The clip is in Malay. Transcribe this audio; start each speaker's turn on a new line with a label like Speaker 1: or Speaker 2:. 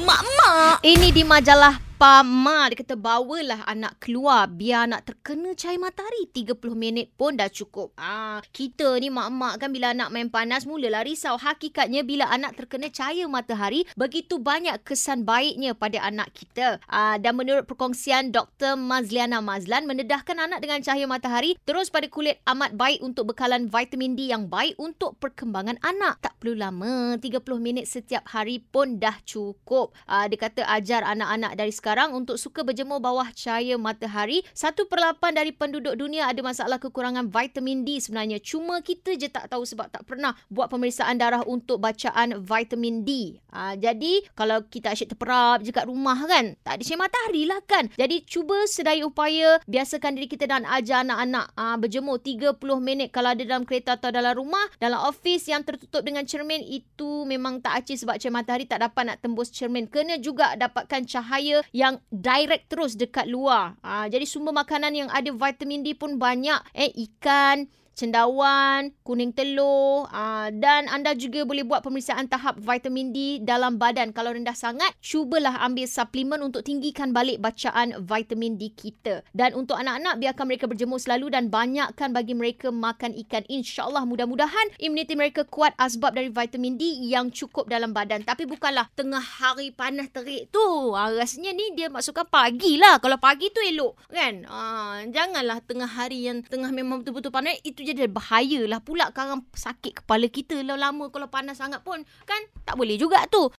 Speaker 1: mak-mak.
Speaker 2: Ini di majalah Pama dia kata bawalah anak keluar biar anak terkena cahaya matahari 30 minit pun dah cukup. Ah, kita ni mak-mak kan bila anak main panas mulalah risau. Hakikatnya bila anak terkena cahaya matahari begitu banyak kesan baiknya pada anak kita. Ah, dan menurut perkongsian Dr. Mazliana Mazlan mendedahkan anak dengan cahaya matahari terus pada kulit amat baik untuk bekalan vitamin D yang baik untuk perkembangan anak. Tak perlu lama, 30 minit setiap hari pun dah cukup. Ah, dia kata ajar anak-anak dari sekarang untuk suka berjemur bawah cahaya matahari. Satu per lapan dari penduduk dunia ada masalah kekurangan vitamin D sebenarnya. Cuma kita je tak tahu sebab tak pernah buat pemeriksaan darah untuk bacaan vitamin D. Ha, jadi kalau kita asyik terperap je kat rumah kan, tak ada cahaya matahari lah kan. Jadi cuba sedaya upaya biasakan diri kita dan ajar anak-anak ha, berjemur 30 minit kalau ada dalam kereta atau dalam rumah. Dalam office yang tertutup dengan cermin itu memang tak acih sebab cahaya matahari tak dapat nak tembus cermin. Kena juga dapatkan cahaya yang direct terus dekat luar. Ha, jadi sumber makanan yang ada vitamin D pun banyak. Eh, ikan, cendawan, kuning telur aa, dan anda juga boleh buat pemeriksaan tahap vitamin D dalam badan. Kalau rendah sangat, cubalah ambil suplemen untuk tinggikan balik bacaan vitamin D kita. Dan untuk anak-anak, biarkan mereka berjemur selalu dan banyakkan bagi mereka makan ikan. InsyaAllah mudah-mudahan imuniti mereka kuat asbab dari vitamin D yang cukup dalam badan. Tapi bukanlah tengah hari panas terik tu. Ha, rasanya ni dia masukkan pagi lah. Kalau pagi tu elok kan. Ha, janganlah tengah hari yang tengah memang betul-betul panas. Itu jadi bahaya lah pula sekarang sakit kepala kita lah lama kalau panas sangat pun kan? Tak boleh juga tu